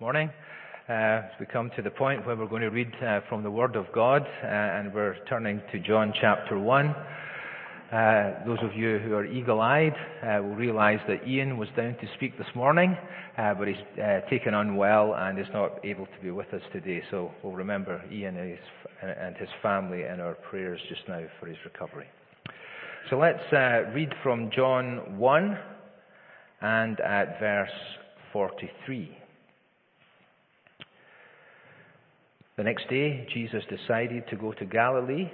Morning. Uh, we come to the point where we're going to read uh, from the Word of God, uh, and we're turning to John chapter 1. Uh, those of you who are eagle-eyed uh, will realize that Ian was down to speak this morning, uh, but he's taken unwell and is not able to be with us today. So we'll remember Ian and his, and his family in our prayers just now for his recovery. So let's read from John 1 and at verse 43. The next day, Jesus decided to go to Galilee.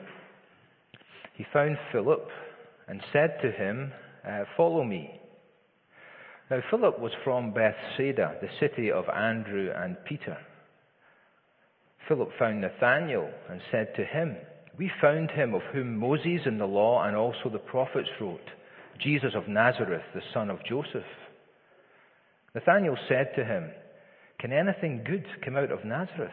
He found Philip and said to him, uh, Follow me. Now, Philip was from Bethsaida, the city of Andrew and Peter. Philip found Nathanael and said to him, We found him of whom Moses in the law and also the prophets wrote, Jesus of Nazareth, the son of Joseph. Nathanael said to him, Can anything good come out of Nazareth?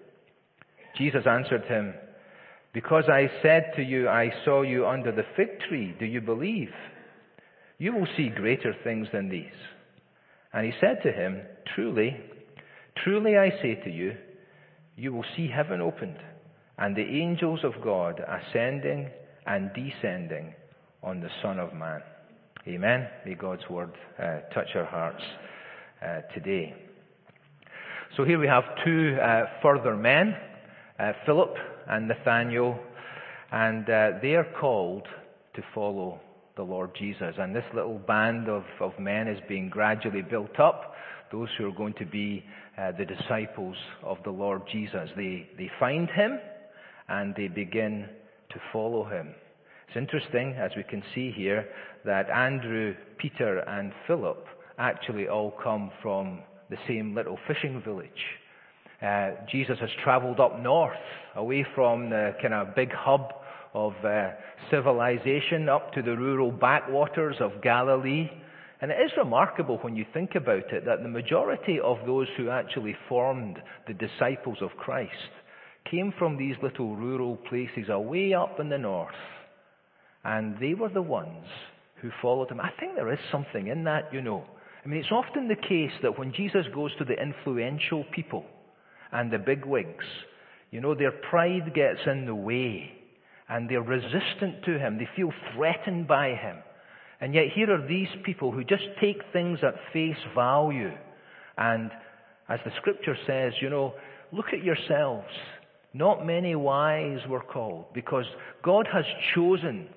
Jesus answered him, Because I said to you, I saw you under the fig tree, do you believe? You will see greater things than these. And he said to him, Truly, truly I say to you, you will see heaven opened, and the angels of God ascending and descending on the Son of Man. Amen. May God's word uh, touch our hearts uh, today. So here we have two uh, further men uh, Philip and Nathaniel, and uh, they are called to follow the Lord Jesus. And this little band of, of men is being gradually built up, those who are going to be uh, the disciples of the Lord Jesus. They, they find him and they begin to follow him. It's interesting, as we can see here, that Andrew, Peter, and Philip actually all come from the same little fishing village. Uh, Jesus has traveled up north, away from the kind of big hub of uh, civilization, up to the rural backwaters of Galilee. And it is remarkable when you think about it that the majority of those who actually formed the disciples of Christ came from these little rural places away up in the north. And they were the ones who followed him. I think there is something in that, you know. I mean, it's often the case that when Jesus goes to the influential people, and the bigwigs. You know, their pride gets in the way and they're resistant to him. They feel threatened by him. And yet here are these people who just take things at face value. And as the scripture says, you know, look at yourselves. Not many wise were called because God has chosen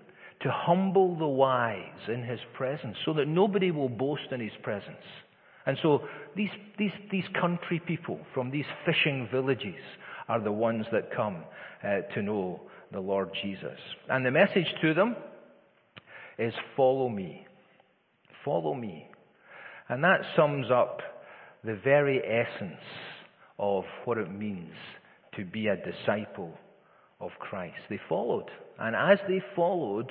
to humble the wise in his presence so that nobody will boast in his presence. And so these, these, these country people from these fishing villages are the ones that come uh, to know the Lord Jesus. And the message to them is follow me. Follow me. And that sums up the very essence of what it means to be a disciple of Christ. They followed. And as they followed,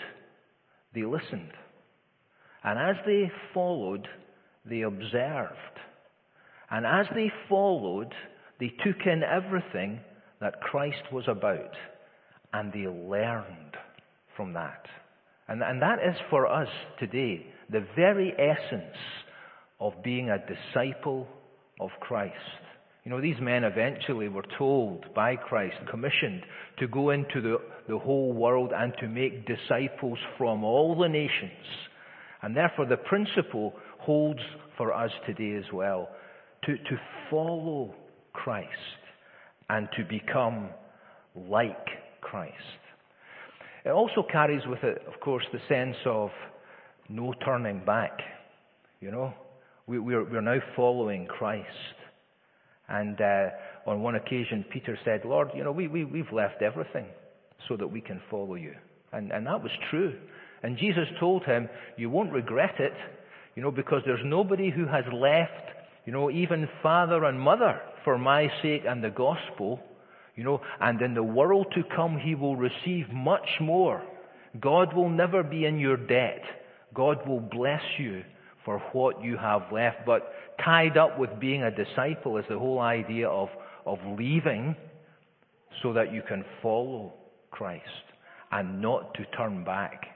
they listened. And as they followed, they observed. And as they followed, they took in everything that Christ was about. And they learned from that. And, and that is for us today the very essence of being a disciple of Christ. You know, these men eventually were told by Christ, commissioned to go into the, the whole world and to make disciples from all the nations. And therefore the principle holds for us today as well. To, to follow Christ and to become like Christ. It also carries with it, of course, the sense of no turning back. You know, we, we're, we're now following Christ. And uh, on one occasion, Peter said, Lord, you know, we, we, we've left everything so that we can follow you. And, and that was true. And Jesus told him, You won't regret it you know, because there's nobody who has left You know, even father and mother for my sake and the gospel. You know, and in the world to come he will receive much more. God will never be in your debt. God will bless you for what you have left. But tied up with being a disciple is the whole idea of, of leaving so that you can follow Christ and not to turn back.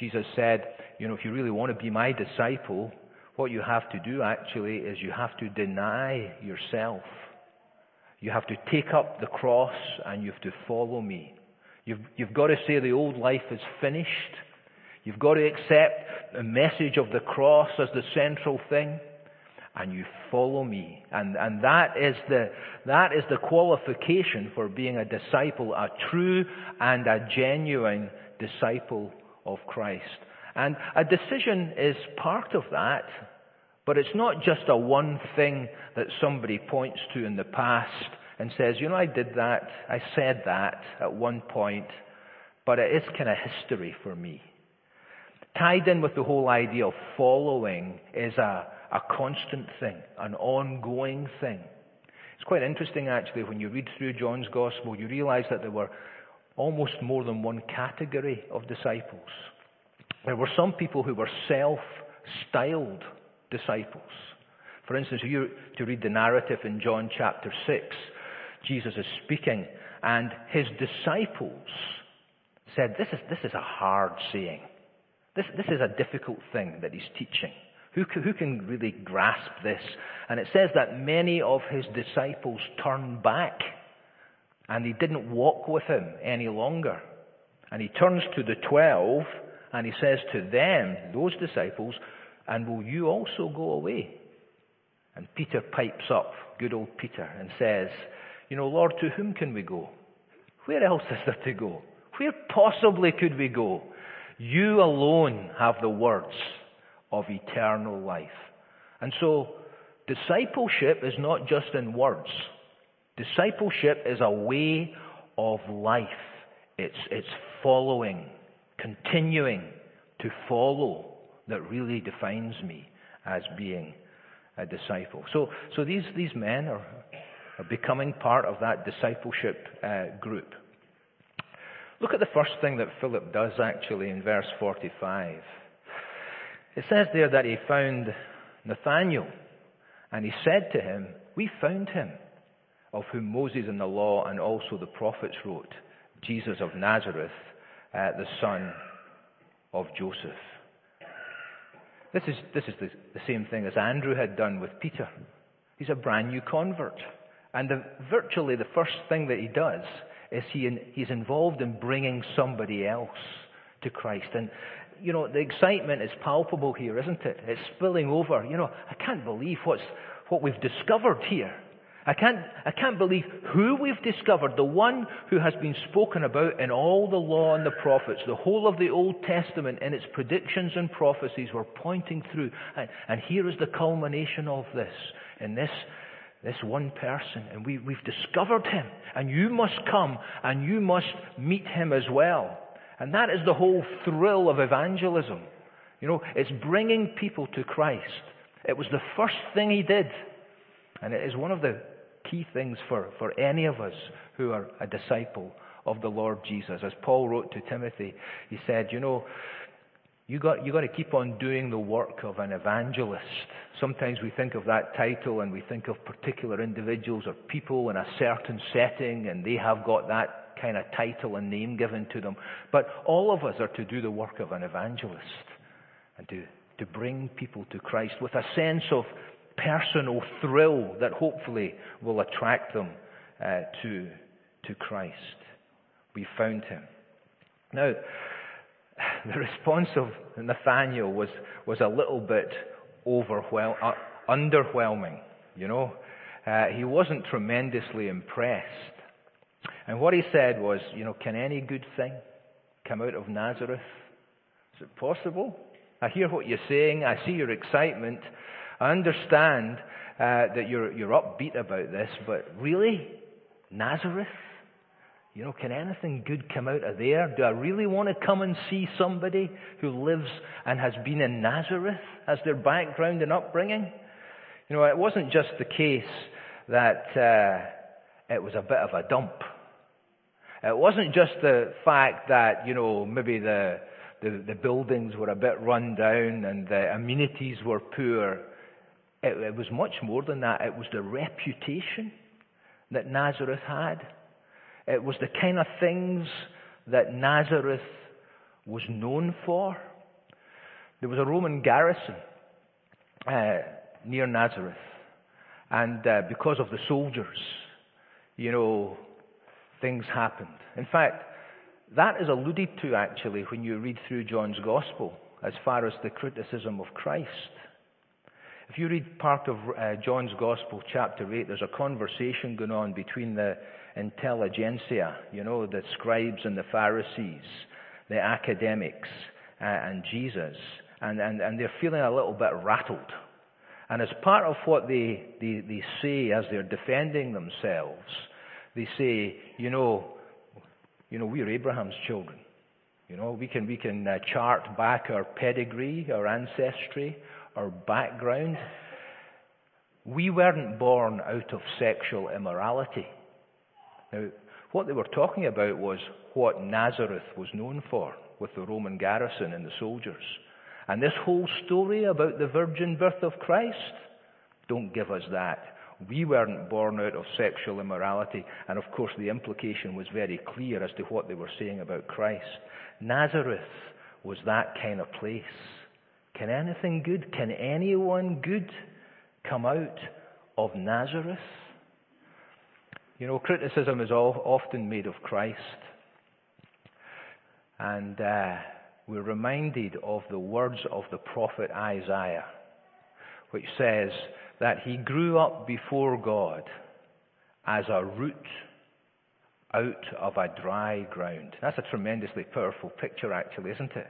Jesus said, you know, if you really want to be my disciple, what you have to do actually is you have to deny yourself. You have to take up the cross and you have to follow me. You've, you've got to say the old life is finished. You've got to accept the message of the cross as the central thing and you follow me. And, and that is the, that is the qualification for being a disciple, a true and a genuine disciple of Christ. And a decision is part of that, but it's not just a one thing that somebody points to in the past and says, you know, I did that, I said that at one point, but it is kind of history for me. Tied in with the whole idea of following is a, a constant thing, an ongoing thing. It's quite interesting actually when you read through John's Gospel, you realize that there were almost more than one category of disciples. There were some people who were self-styled disciples. For instance, if you to read the narrative in John chapter 6, Jesus is speaking and his disciples said, this is, this is a hard saying. This, this is a difficult thing that he's teaching. Who who can really grasp this? And it says that many of his disciples turned back and he didn't walk with him any longer. And he turns to the twelve and he says to them, those disciples, and will you also go away? And Peter pipes up, good old Peter, and says, you know, Lord, to whom can we go? Where else is there to go? Where possibly could we go? You alone have the words of eternal life. And so, discipleship is not just in words. Discipleship is a way of life. It's, it's following, continuing to follow that really defines me as being a disciple. So, so these, these men are, are becoming part of that discipleship uh, group. Look at the first thing that Philip does actually in verse 45. It says there that he found Nathanael, and he said to him, We found him, of whom Moses in the law and also the prophets wrote, Jesus of Nazareth, uh, the son of Joseph. This is, this is the, the same thing as Andrew had done with Peter. He's a brand new convert. And the, virtually the first thing that he does is he in, he's involved in bringing somebody else to Christ. And you know, the excitement is palpable here, isn't it? It's spilling over. You know, I can't believe what's, what we've discovered here. I can't, I can't believe who we've discovered, the one who has been spoken about in all the law and the prophets, the whole of the Old Testament in its predictions and prophecies were pointing through. And, and here is the culmination of this, in this, this one person. And we, we've discovered him. And you must come and you must meet him as well. And that is the whole thrill of evangelism. You know, it's bringing people to Christ. It was the first thing he did. And it is one of the key things for, for any of us who are a disciple of the Lord Jesus. As Paul wrote to Timothy, he said, you know, you got, you got to keep on doing the work of an evangelist. Sometimes we think of that title and we think of particular individuals or people in a certain setting and they have got that kind of title and name given to them. But all of us are to do the work of an evangelist and to, to bring people to Christ with a sense of personal thrill that hopefully will attract them uh, to, to Christ. We found him. Now, the response of Nathaniel was, was a little bit uh, underwhelming, you know. Uh, he wasn't tremendously impressed. And what he said was, you know, can any good thing come out of Nazareth? Is it possible? I hear what you're saying. I see your excitement. I understand uh, that you're, you're upbeat about this, but really? Nazareth? You know, can anything good come out of there? Do I really want to come and see somebody who lives and has been in Nazareth as their background and upbringing? You know, it wasn't just the case that uh, it was a bit of a dump. It wasn't just the fact that, you know, maybe the, the, the buildings were a bit run down and the amenities were poor. It, it was much more than that. It was the reputation that Nazareth had. It was the kind of things that Nazareth was known for. There was a Roman garrison uh, near Nazareth, and uh, because of the soldiers, you know, things happened. In fact, that is alluded to actually when you read through John's Gospel as far as the criticism of Christ. If you read part of uh, John's Gospel, chapter 8, there's a conversation going on between the intelligentsia, you know, the scribes and the Pharisees, the academics, uh, and Jesus. And, and, and they're feeling a little bit rattled. And as part of what they, they, they say as they're defending themselves, they say, you know, you know, we're Abraham's children. You know, we can, we can uh, chart back our pedigree, our ancestry, our background. We weren't born out of sexual immorality. Now, what they were talking about was what Nazareth was known for with the Roman garrison and the soldiers. And this whole story about the virgin birth of Christ, don't give us that. We weren't born out of sexual immorality. And of course, the implication was very clear as to what they were saying about Christ. Nazareth was that kind of place. Can anything good, can anyone good come out of Nazareth? You know, criticism is often made of Christ. And uh, we're reminded of the words of the prophet Isaiah, which says that he grew up before God as a root out of a dry ground. That's a tremendously powerful picture, actually, isn't it?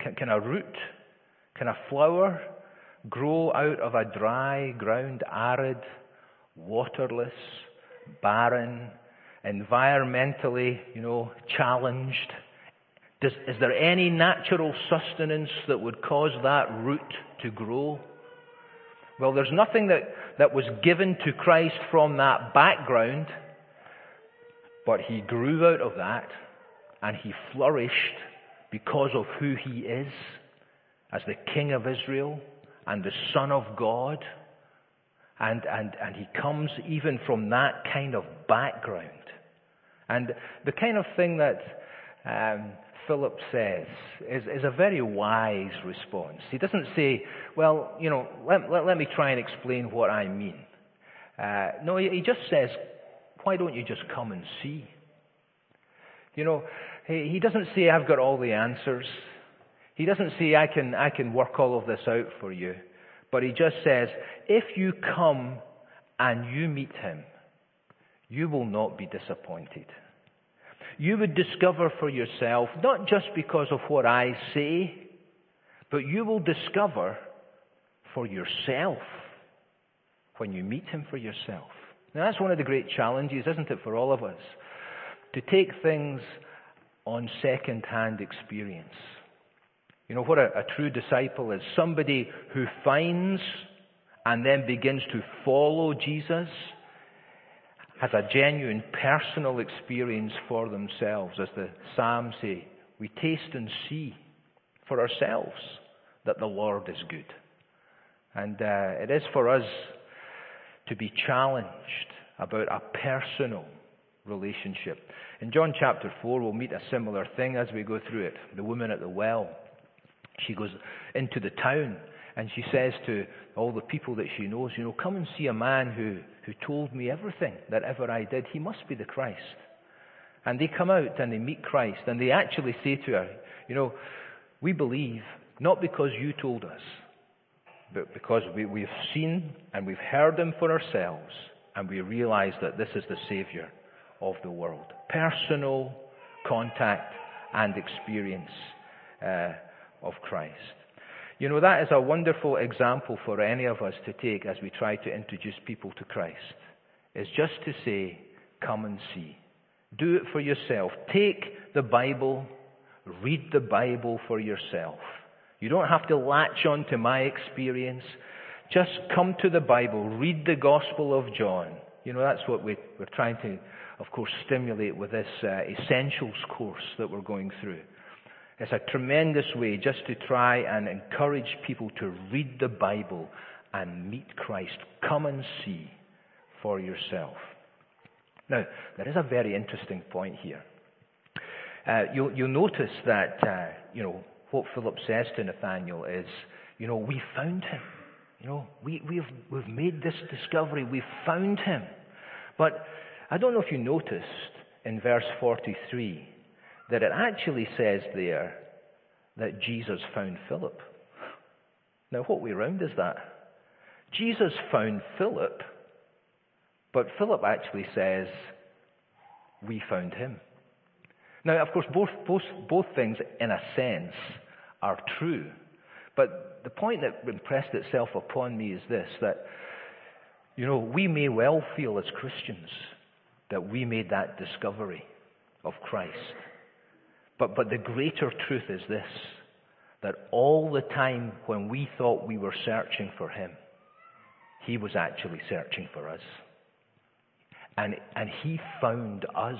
Can, can a root can a flower grow out of a dry ground, arid, waterless, barren, environmentally, you know, challenged? Does, is there any natural sustenance that would cause that root to grow? Well, there's nothing that, that was given to Christ from that background, but he grew out of that and he flourished because of who he is as the King of Israel and the Son of God. And, and, and he comes even from that kind of background. And the kind of thing that um, Philip says is, is, a very wise response. He doesn't say, well, you know, let, let, let me try and explain what I mean. Uh, no, he, he just says, why don't you just come and see? You know, he, he doesn't say, I've got all the answers. He doesn't say, I can, I can work all of this out for you. But he just says, if you come and you meet him, you will not be disappointed. You would discover for yourself, not just because of what I say, but you will discover for yourself when you meet him for yourself. Now that's one of the great challenges, isn't it, for all of us? To take things on second hand experience. You know what a, a true disciple is? Somebody who finds and then begins to follow Jesus has a genuine personal experience for themselves. As the Psalms say, we taste and see for ourselves that the Lord is good. And uh, it is for us to be challenged about a personal relationship. In John chapter 4, we'll meet a similar thing as we go through it. The woman at the well. She goes into the town and she says to all the people that she knows, you know, come and see a man who, who told me everything that ever I did. He must be the Christ. And they come out and they meet Christ and they actually say to her, you know, we believe not because you told us, but because we, we've seen and we've heard him for ourselves and we realize that this is the Savior of the world. Personal contact and experience. Uh, of Christ. You know, that is a wonderful example for any of us to take as we try to introduce people to Christ. Is just to say, come and see. Do it for yourself. Take the Bible, read the Bible for yourself. You don't have to latch on to my experience. Just come to the Bible, read the Gospel of John. You know, that's what we, we're trying to, of course, stimulate with this uh, essentials course that we're going through. It's a tremendous way just to try and encourage people to read the Bible and meet Christ. Come and see for yourself. Now, there is a very interesting point here. Uh, you'll, you'll, notice that, uh, you know, what Philip says to Nathaniel is, you know, we found him. You know, we, we've, we've made this discovery. We've found him. But I don't know if you noticed in verse 43 that it actually says there that Jesus found Philip. Now, what way round is that? Jesus found Philip, but Philip actually says, We found him. Now, of course, both, both, both things, in a sense, are true. But the point that impressed itself upon me is this that, you know, we may well feel as Christians that we made that discovery of Christ. But, but the greater truth is this that all the time when we thought we were searching for Him, He was actually searching for us. And, and He found us.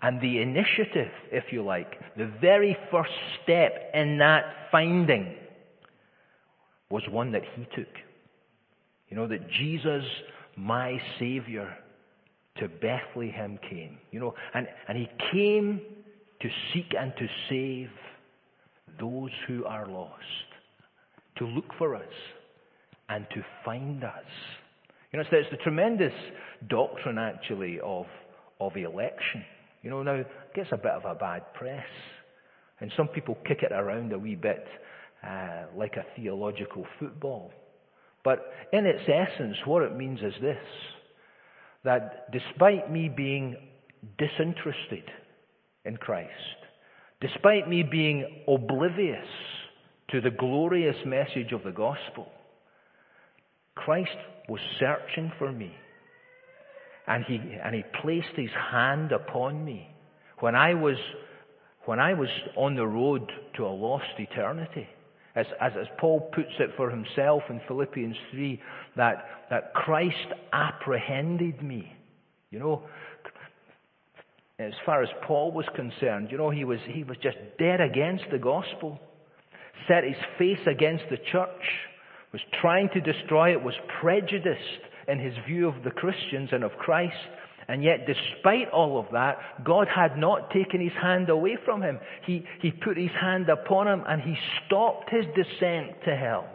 And the initiative, if you like, the very first step in that finding was one that He took. You know, that Jesus, my Savior, to Bethlehem came. You know, and, and He came to seek and to save those who are lost, to look for us and to find us. You know, it's, it's the tremendous doctrine actually of, of election. You know, now it gets a bit of a bad press. And some people kick it around a wee bit uh, like a theological football. But in its essence, what it means is this that despite me being disinterested in Christ. Despite me being oblivious to the glorious message of the gospel, Christ was searching for me. And he, and he placed his hand upon me when I was, when I was on the road to a lost eternity. As, as, as Paul puts it for himself in Philippians 3, that, that Christ apprehended me. You know, as far as Paul was concerned, you know, he was, he was just dead against the gospel, set his face against the church, was trying to destroy it, was prejudiced in his view of the Christians and of Christ. And yet, despite all of that, God had not taken his hand away from him. He, he put his hand upon him and he stopped his descent to hell.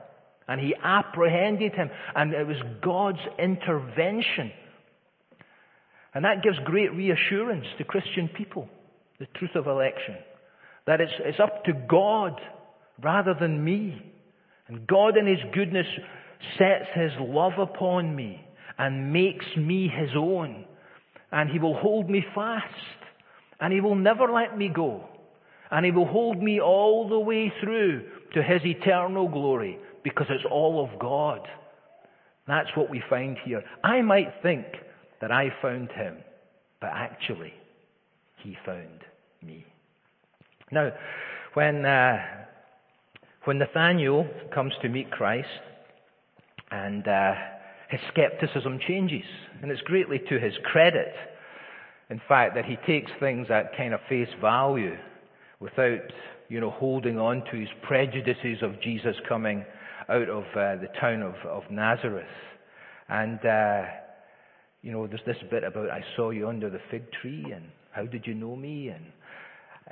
And he apprehended him. And it was God's intervention and that gives great reassurance to Christian people, the truth of election. That it's, it's up to God rather than me. And God in His goodness sets His love upon me and makes me His own. And He will hold me fast. And He will never let me go. And He will hold me all the way through to His eternal glory because it's all of God. That's what we find here. I might think that I found him, but actually, he found me. Now, when, uh, when Nathaniel comes to meet Christ, and uh, his skepticism changes, and it's greatly to his credit, in fact, that he takes things at kind of face value without, you know, holding on to his prejudices of Jesus coming out of uh, the town of, of Nazareth. And uh, you know, there's this bit about I saw you under the fig tree and how did you know me? And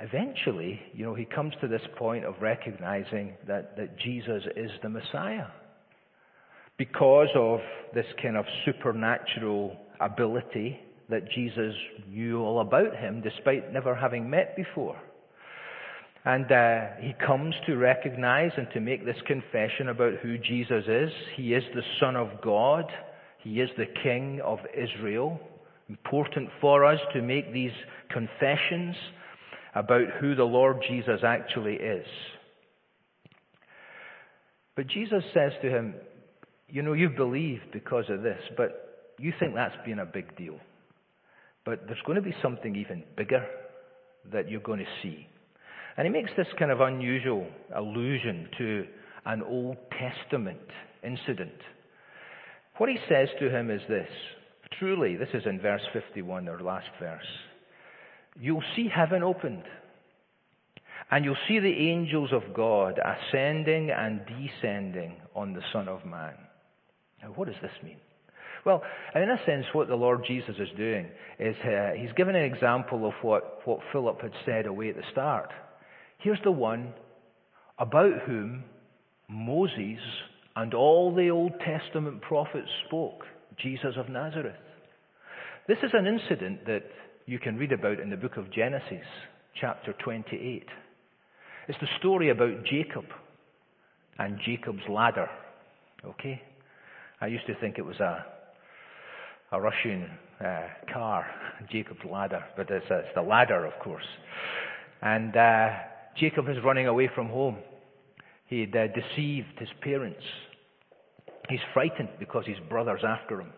eventually, you know, he comes to this point of recognizing that, that Jesus is the Messiah. Because of this kind of supernatural ability that Jesus knew all about him despite never having met before. And uh, he comes to recognize and to make this confession about who Jesus is. He is the Son of God. He is the King of Israel. Important for us to make these confessions about who the Lord Jesus actually is. But Jesus says to him, You know, you've believed because of this, but you think that's been a big deal. But there's going to be something even bigger that you're going to see. And he makes this kind of unusual allusion to an Old Testament incident. What he says to him is this. Truly, this is in verse 51, or last verse. You'll see heaven opened, and you'll see the angels of God ascending and descending on the Son of Man. Now, what does this mean? Well, in a sense, what the Lord Jesus is doing is uh, he's given an example of what, what Philip had said away at the start. Here's the one about whom Moses and all the Old Testament prophets spoke, Jesus of Nazareth. This is an incident that you can read about in the book of Genesis, chapter 28. It's the story about Jacob and Jacob's ladder. Okay? I used to think it was a a Russian uh, car, Jacob's ladder, but it's, it's, the ladder, of course. And uh, Jacob is running away from home. He'd uh, deceived his parents. He's frightened because his brother's after him.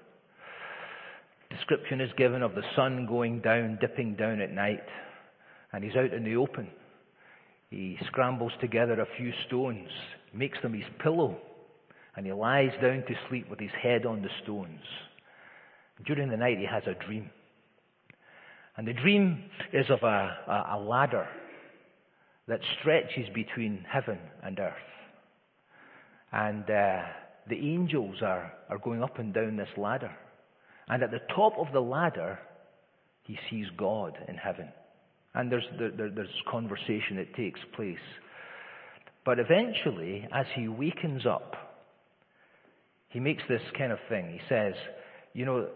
Description is given of the sun going down, dipping down at night, and he's out in the open. He scrambles together a few stones, makes them his pillow, and he lies down to sleep with his head on the stones. During the night, he has a dream. And the dream is of a, a, ladder that stretches between heaven and earth. And uh, the angels are, are going up and down this ladder. And at the top of the ladder, he sees God in heaven. And there's, there, there's conversation that takes place. But eventually, as he wakens up, he makes this kind of thing. He says, You know,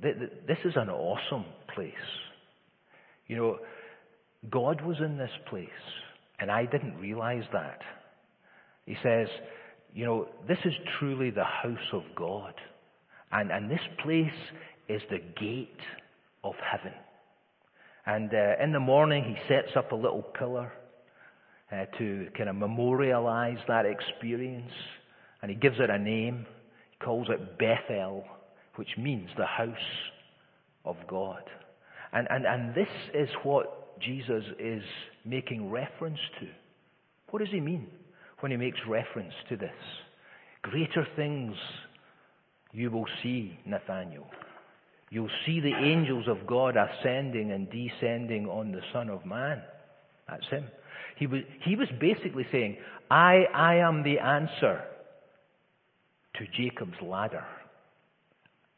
this is an awesome place. You know, God was in this place, and I didn't realize that. He says, you know, this is truly the house of God. And, and this place is the gate of heaven. And uh, in the morning, he sets up a little pillar uh, to kind of memorialize that experience. And he gives it a name. He calls it Bethel which means the house of God. And, and, and this is what Jesus is making reference to. What does he mean when he makes reference to this? Greater things you will see, Nathaniel. You'll see the angels of God ascending and descending on the Son of Man. That's him. He was, he was basically saying, I, I am the answer to Jacob's ladder.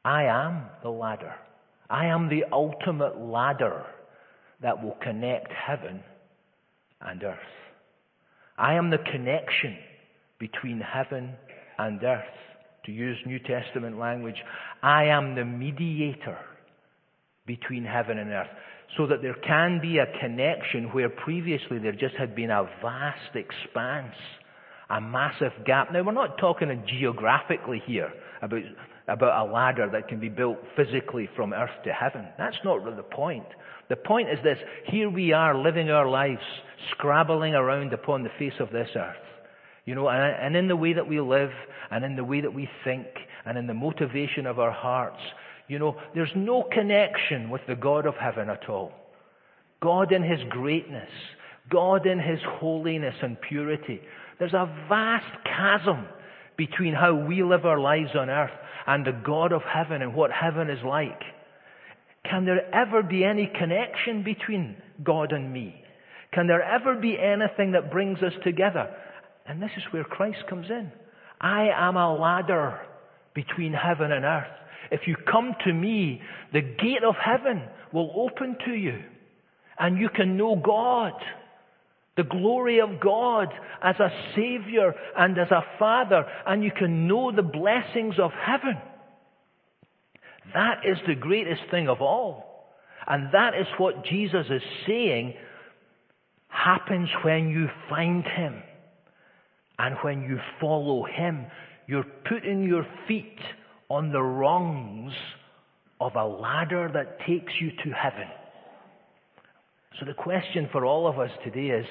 I am the ladder. I am the ultimate ladder that will connect heaven and earth. I am the connection between heaven and earth. To use New Testament language, I am the mediator between heaven and earth. So that there can be a connection where previously there just had been a vast expanse, a massive gap. Now we're not talking geographically here about about a ladder that can be built physically from earth to heaven. That's not really the point. The point is this. Here we are living our lives, scrabbling around upon the face of this earth. You know, and, and in the way that we live, and in the way that we think, and in the motivation of our hearts, you know, there's no connection with the God of heaven at all. God in His greatness, God in His holiness and purity. There's a vast chasm between how we live our lives on earth and the God of heaven and what heaven is like. Can there ever be any connection between God and me? Can there ever be anything that brings us together? And this is where Christ comes in. I am a ladder between heaven and earth. If you come to me, the gate of heaven will open to you and you can know God. The glory of God as a Savior and as a Father, and you can know the blessings of heaven. That is the greatest thing of all. And that is what Jesus is saying happens when you find Him. And when you follow Him, you're putting your feet on the rungs of a ladder that takes you to heaven. So the question for all of us today is,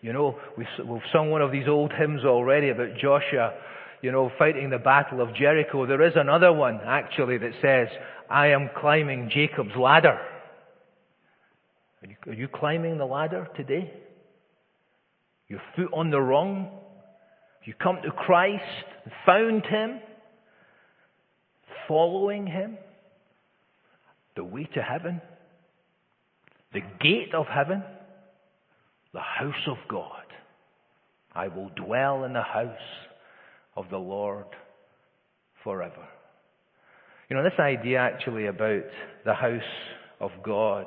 you know, we've, we've sung one of these old hymns already about Joshua, you know, fighting the battle of Jericho. There is another one, actually, that says, I am climbing Jacob's ladder. Are you, are you climbing the ladder today? Your foot on the rung? you come to Christ, found Him, following Him, the way to heaven, the gate of heaven, the house of God. I will dwell in the house of the Lord forever. You know, this idea actually about the house of God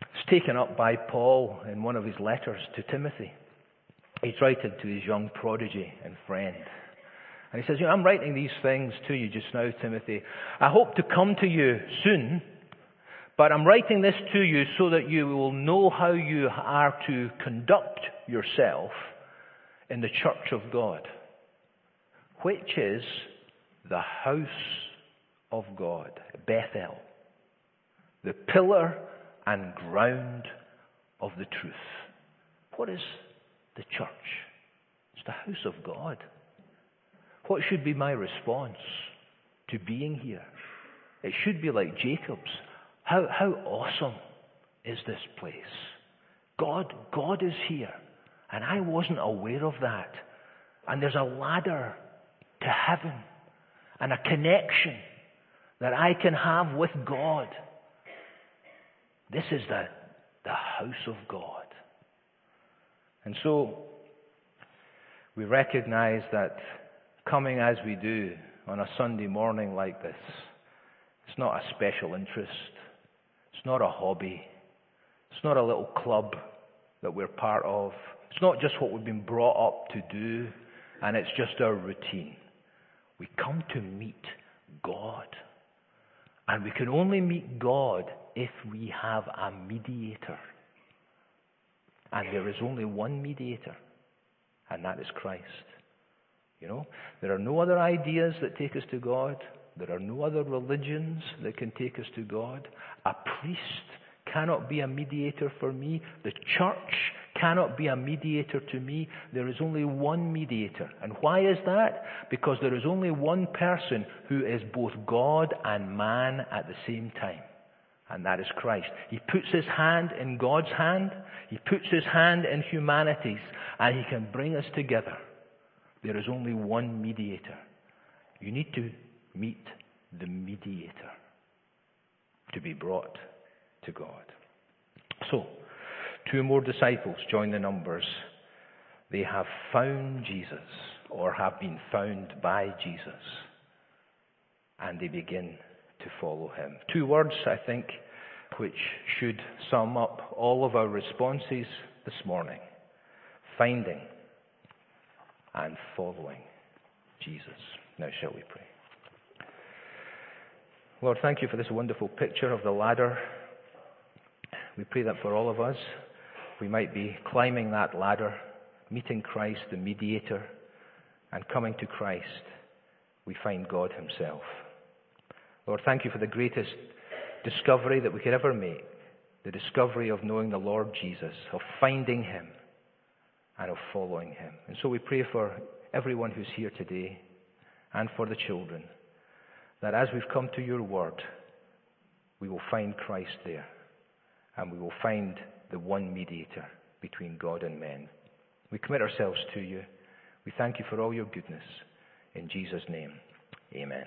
is taken up by Paul in one of his letters to Timothy. He's writing to his young prodigy and friend. And he says, you know, I'm writing these things to you just now, Timothy. I hope to come to you soon, but I'm writing this to you so that you will know how you are to conduct yourself in the church of God, which is the house of God, Bethel, the pillar and ground of the truth. What is the church? It's the house of God. What should be my response to being here? It should be like Jacob's. How, how awesome is this place? God, God is here. And I wasn't aware of that. And there's a ladder to heaven and a connection that I can have with God. This is the, the house of God. And so we recognize that coming as we do on a Sunday morning like this, it's not a special interest. It's not a hobby. It's not a little club that we're part of. It's not just what we've been brought up to do, and it's just our routine. We come to meet God. And we can only meet God if we have a mediator. And there is only one mediator, and that is Christ. You know, there are no other ideas that take us to God. There are no other religions that can take us to God. A priest cannot be a mediator for me. The church cannot be a mediator to me. There is only one mediator. And why is that? Because there is only one person who is both God and man at the same time. And that is Christ. He puts his hand in God's hand. He puts his hand in humanity's and he can bring us together. There is only one mediator. You need to meet the mediator to be brought to God. So, two more disciples join the numbers. They have found Jesus or have been found by Jesus and they begin to follow him. Two words, I think, which should sum up all of our responses this morning. Finding and following Jesus. Now shall we pray? Lord, thank you for this wonderful picture of the ladder. We pray that for all of us, we might be climbing that ladder, meeting Christ, the mediator, and coming to Christ, we find God Himself. Lord, thank you for the greatest discovery that we could ever make the discovery of knowing the Lord Jesus, of finding Him, and of following Him. And so we pray for everyone who's here today and for the children that as we've come to your word, we will find Christ there and we will find the one mediator between God and men. We commit ourselves to you. We thank you for all your goodness. In Jesus' name, amen.